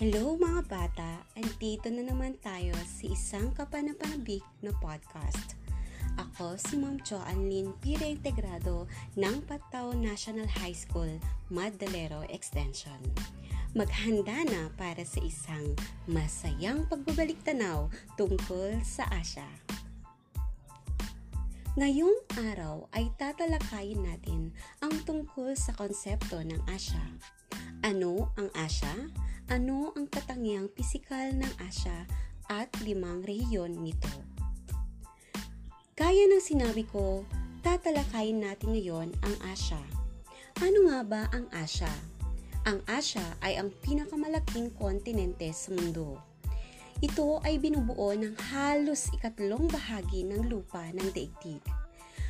Hello mga bata! Andito na naman tayo sa isang kapanapanabik na podcast. Ako si Ma'am Jo Anlin Pire Integrado ng Pataw National High School, Madalero Extension. Maghanda na para sa isang masayang pagbabalik tanaw tungkol sa Asya. Ngayong araw ay tatalakayin natin ang tungkol sa konsepto ng Asya. Ano ang Asya? Ano ang katangiang pisikal ng Asya at limang rehiyon nito? Kaya ng sinabi ko, tatalakayin natin ngayon ang Asya. Ano nga ba ang Asya? Ang Asya ay ang pinakamalaking kontinente sa mundo. Ito ay binubuo ng halos ikatlong bahagi ng lupa ng daigdig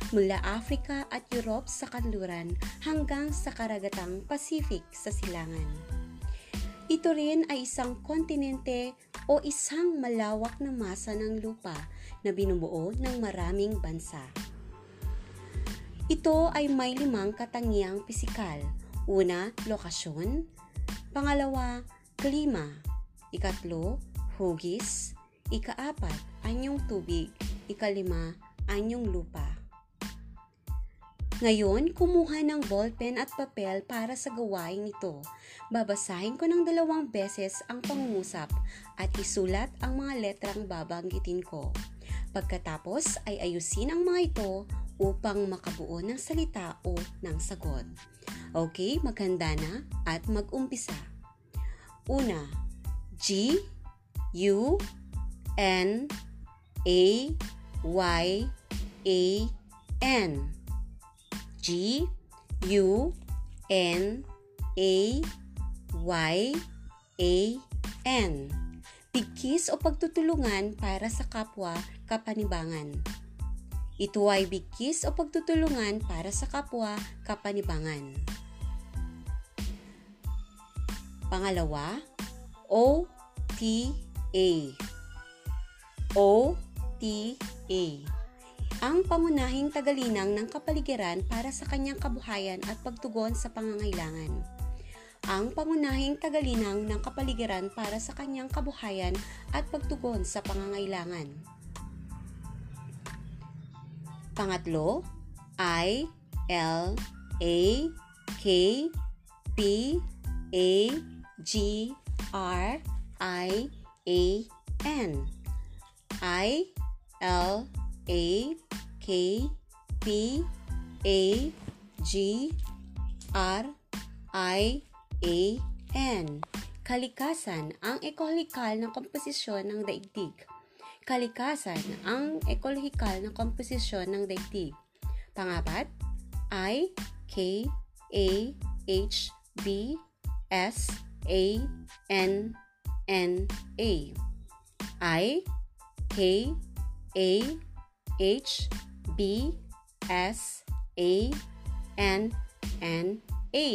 mula Africa at Europe sa kanluran hanggang sa karagatang Pacific sa silangan. Ito rin ay isang kontinente o isang malawak na masa ng lupa na binubuo ng maraming bansa. Ito ay may limang katangiang pisikal. Una, lokasyon. Pangalawa, klima. Ikatlo, hugis. Ikaapat, anyong tubig. Ikalima, anyong lupa. Ngayon, kumuha ng ballpen at papel para sa gawain ito. Babasahin ko ng dalawang beses ang pangungusap at isulat ang mga letrang babanggitin ko. Pagkatapos ay ayusin ang mga ito upang makabuo ng salita o ng sagot. Okay, maganda na at mag-umpisa. Una, G, U, N, A, Y, A, N. G U N A Y A N. Bigkis o pagtutulungan para sa kapwa kapanibangan. Ito ay bigkis o pagtutulungan para sa kapwa kapanibangan. Pangalawa, O T A. O T A ang pangunahing tagalinang ng kapaligiran para sa kanyang kabuhayan at pagtugon sa pangangailangan. Ang pangunahing tagalinang ng kapaligiran para sa kanyang kabuhayan at pagtugon sa pangangailangan. Pangatlo, I, L, A, K, P, A, G, R, I, A, N. I, L, A, K, P, A, G, R, I, A, N. Kalikasan ang ekolohikal na komposisyon ng daigdig. Kalikasan ang ekolohikal na komposisyon ng daigdig. Pangapat, I, K, A, H, B, S, A, N, N, A. I, K, A, H, B, S, A, N, N, A.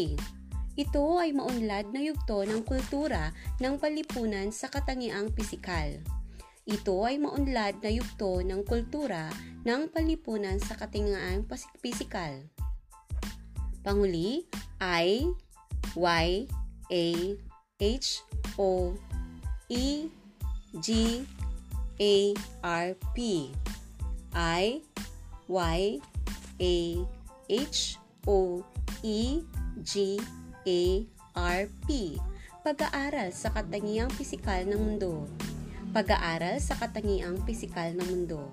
Ito ay maunlad na yugto ng kultura ng palipunan sa katangiang pisikal. Ito ay maunlad na yugto ng kultura ng palipunan sa katangiang pisikal. Panguli, I, Y, A, H, O, E, G, A, R, P. I, Y, A, H, O, E, G, A, R, P. Pag-aaral sa katangiang pisikal ng mundo. Pag-aaral sa katangiang pisikal ng mundo.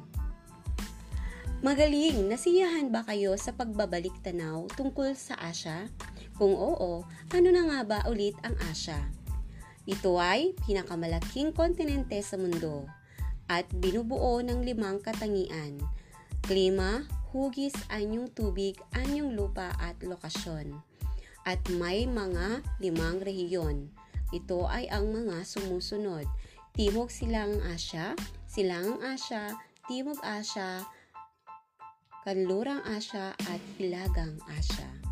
Magaling, nasiyahan ba kayo sa pagbabalik tanaw tungkol sa Asya? Kung oo, ano na nga ba ulit ang Asya? Ito ay pinakamalaking kontinente sa mundo at binubuo ng limang katangian. Klima, hugis, anyong tubig, anyong lupa at lokasyon. At may mga limang rehiyon. Ito ay ang mga sumusunod. Timog Silangang Asya, Silangang Asya, Timog Asya, Kanlurang Asya at Hilagang Asya.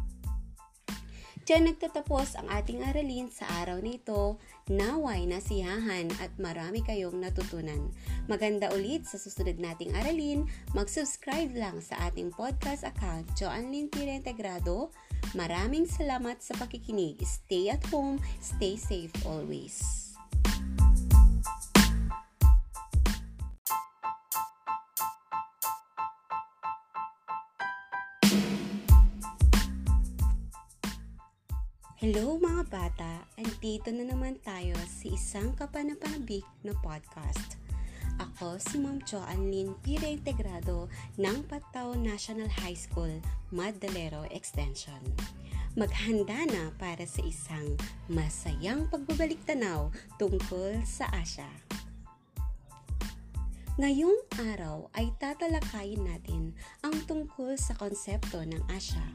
Diyan nagtatapos ang ating aralin sa araw nito. Naway nasiyahan at marami kayong natutunan. Maganda ulit sa susunod nating aralin. Mag-subscribe lang sa ating podcast account, Joanlyn Tira Integrado. Maraming salamat sa pakikinig. Stay at home, stay safe always. Hello mga bata! Andito na naman tayo sa isang kapanapanabik na podcast. Ako si Ma'am Joan Lynn Pire Integrado ng Pataw National High School, Madalero Extension. Maghanda na para sa isang masayang pagbabalik tanaw tungkol sa Asya. Ngayong araw ay tatalakayin natin ang tungkol sa konsepto ng Asya.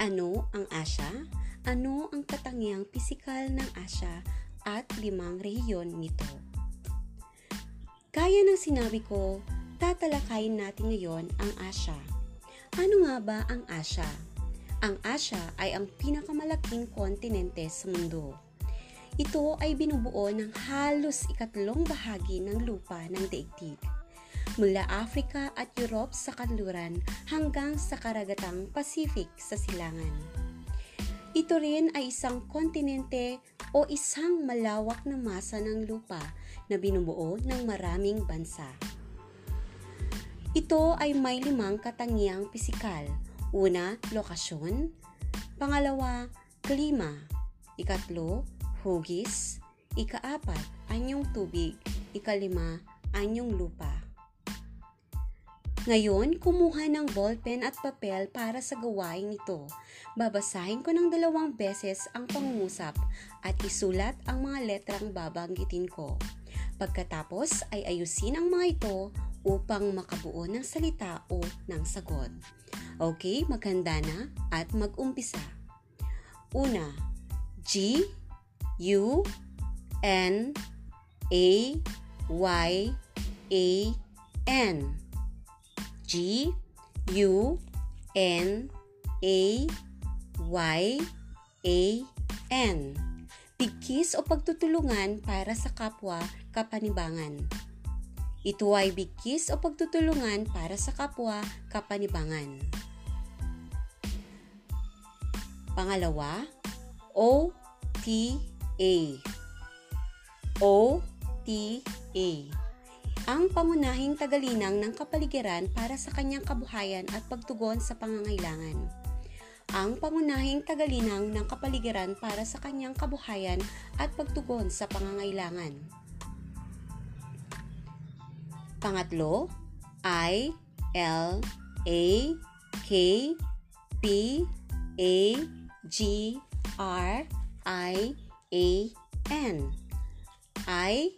Ano ang Asya? Ano ang katangiang pisikal ng Asya at limang rehiyon nito. Gaya ng sinabi ko, tatalakayin natin ngayon ang Asya. Ano nga ba ang Asya? Ang Asya ay ang pinakamalaking kontinente sa mundo. Ito ay binubuo ng halos ikatlong bahagi ng lupa ng daigdig mula Africa at Europe sa kanluran hanggang sa karagatang Pacific sa silangan. Ito rin ay isang kontinente o isang malawak na masa ng lupa na binubuo ng maraming bansa. Ito ay may limang katangiang pisikal. Una, lokasyon. Pangalawa, klima. Ikatlo, hugis. Ikaapat, anyong tubig. Ikalima, anyong lupa. Ngayon, kumuha ng ballpen at papel para sa gawain ito. Babasahin ko ng dalawang beses ang pangungusap at isulat ang mga letrang babanggitin ko. Pagkatapos ay ayusin ang mga ito upang makabuo ng salita o ng sagot. Okay, maganda na at mag-umpisa. Una, G, U, N, A, Y, A, N. G U N A Y A N. Bigkis o pagtutulungan para sa kapwa kapanibangan. Ito ay bigkis o pagtutulungan para sa kapwa kapanibangan. Pangalawa, O T A. O T A ang pangunahing tagalinang ng kapaligiran para sa kanyang kabuhayan at pagtugon sa pangangailangan. Ang pangunahing tagalinang ng kapaligiran para sa kanyang kabuhayan at pagtugon sa pangangailangan. Pangatlo, I, L, A, K, P, A, G, R, I, A, N. I,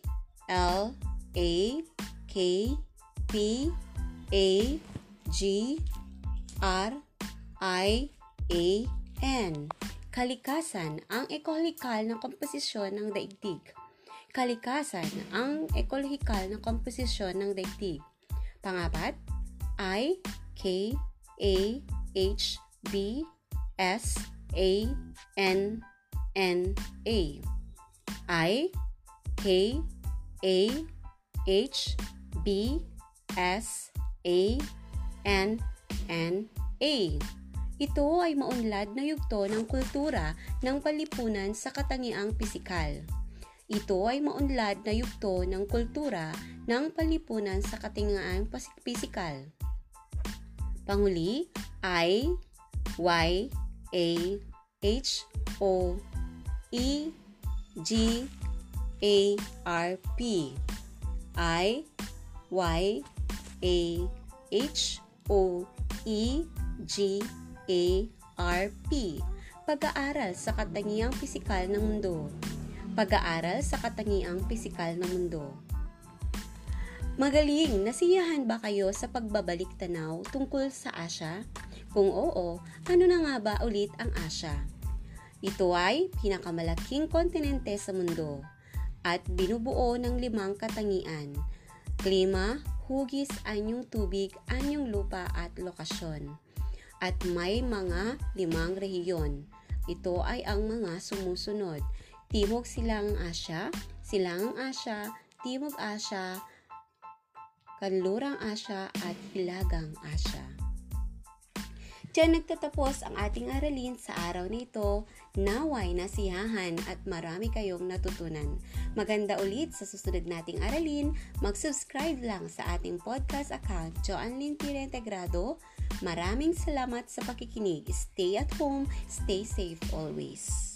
L, A, K, P, A, G, R, I, A, N. Kalikasan ang ekolohikal na komposisyon ng daigdig. Kalikasan ang ekolohikal na komposisyon ng daigdig. Pangapat, I, K, A, H, B, S, A, N, N, A. I, K, A, H, B S A N N A. Ito ay maunlad na yugto ng kultura ng palipunan sa katangiang pisikal. Ito ay maunlad na yugto ng kultura ng palipunan sa katangiang pisikal. Panguli, I, Y, A, H, O, E, G, A, R, P. I, Y A H O E G A R P. Pag-aaral sa katangiang pisikal ng mundo. Pag-aaral sa katangiang pisikal ng mundo. Magaling, nasiyahan ba kayo sa pagbabalik tanaw tungkol sa Asya? Kung oo, ano na nga ba ulit ang Asya? Ito ay pinakamalaking kontinente sa mundo at binubuo ng limang katangian klima, hugis, anyong tubig, anyong lupa at lokasyon. At may mga limang rehiyon. Ito ay ang mga sumusunod. Timog Silangang Asya, Silangang Asya, Timog Asya, Kanlurang Asya at Hilagang Asya. Diyan nagtatapos ang ating aralin sa araw nito. Naway nasiyahan at marami kayong natutunan. Maganda ulit sa susunod nating aralin. Mag-subscribe lang sa ating podcast account, Joan Lin Integrado. Maraming salamat sa pakikinig. Stay at home, stay safe always.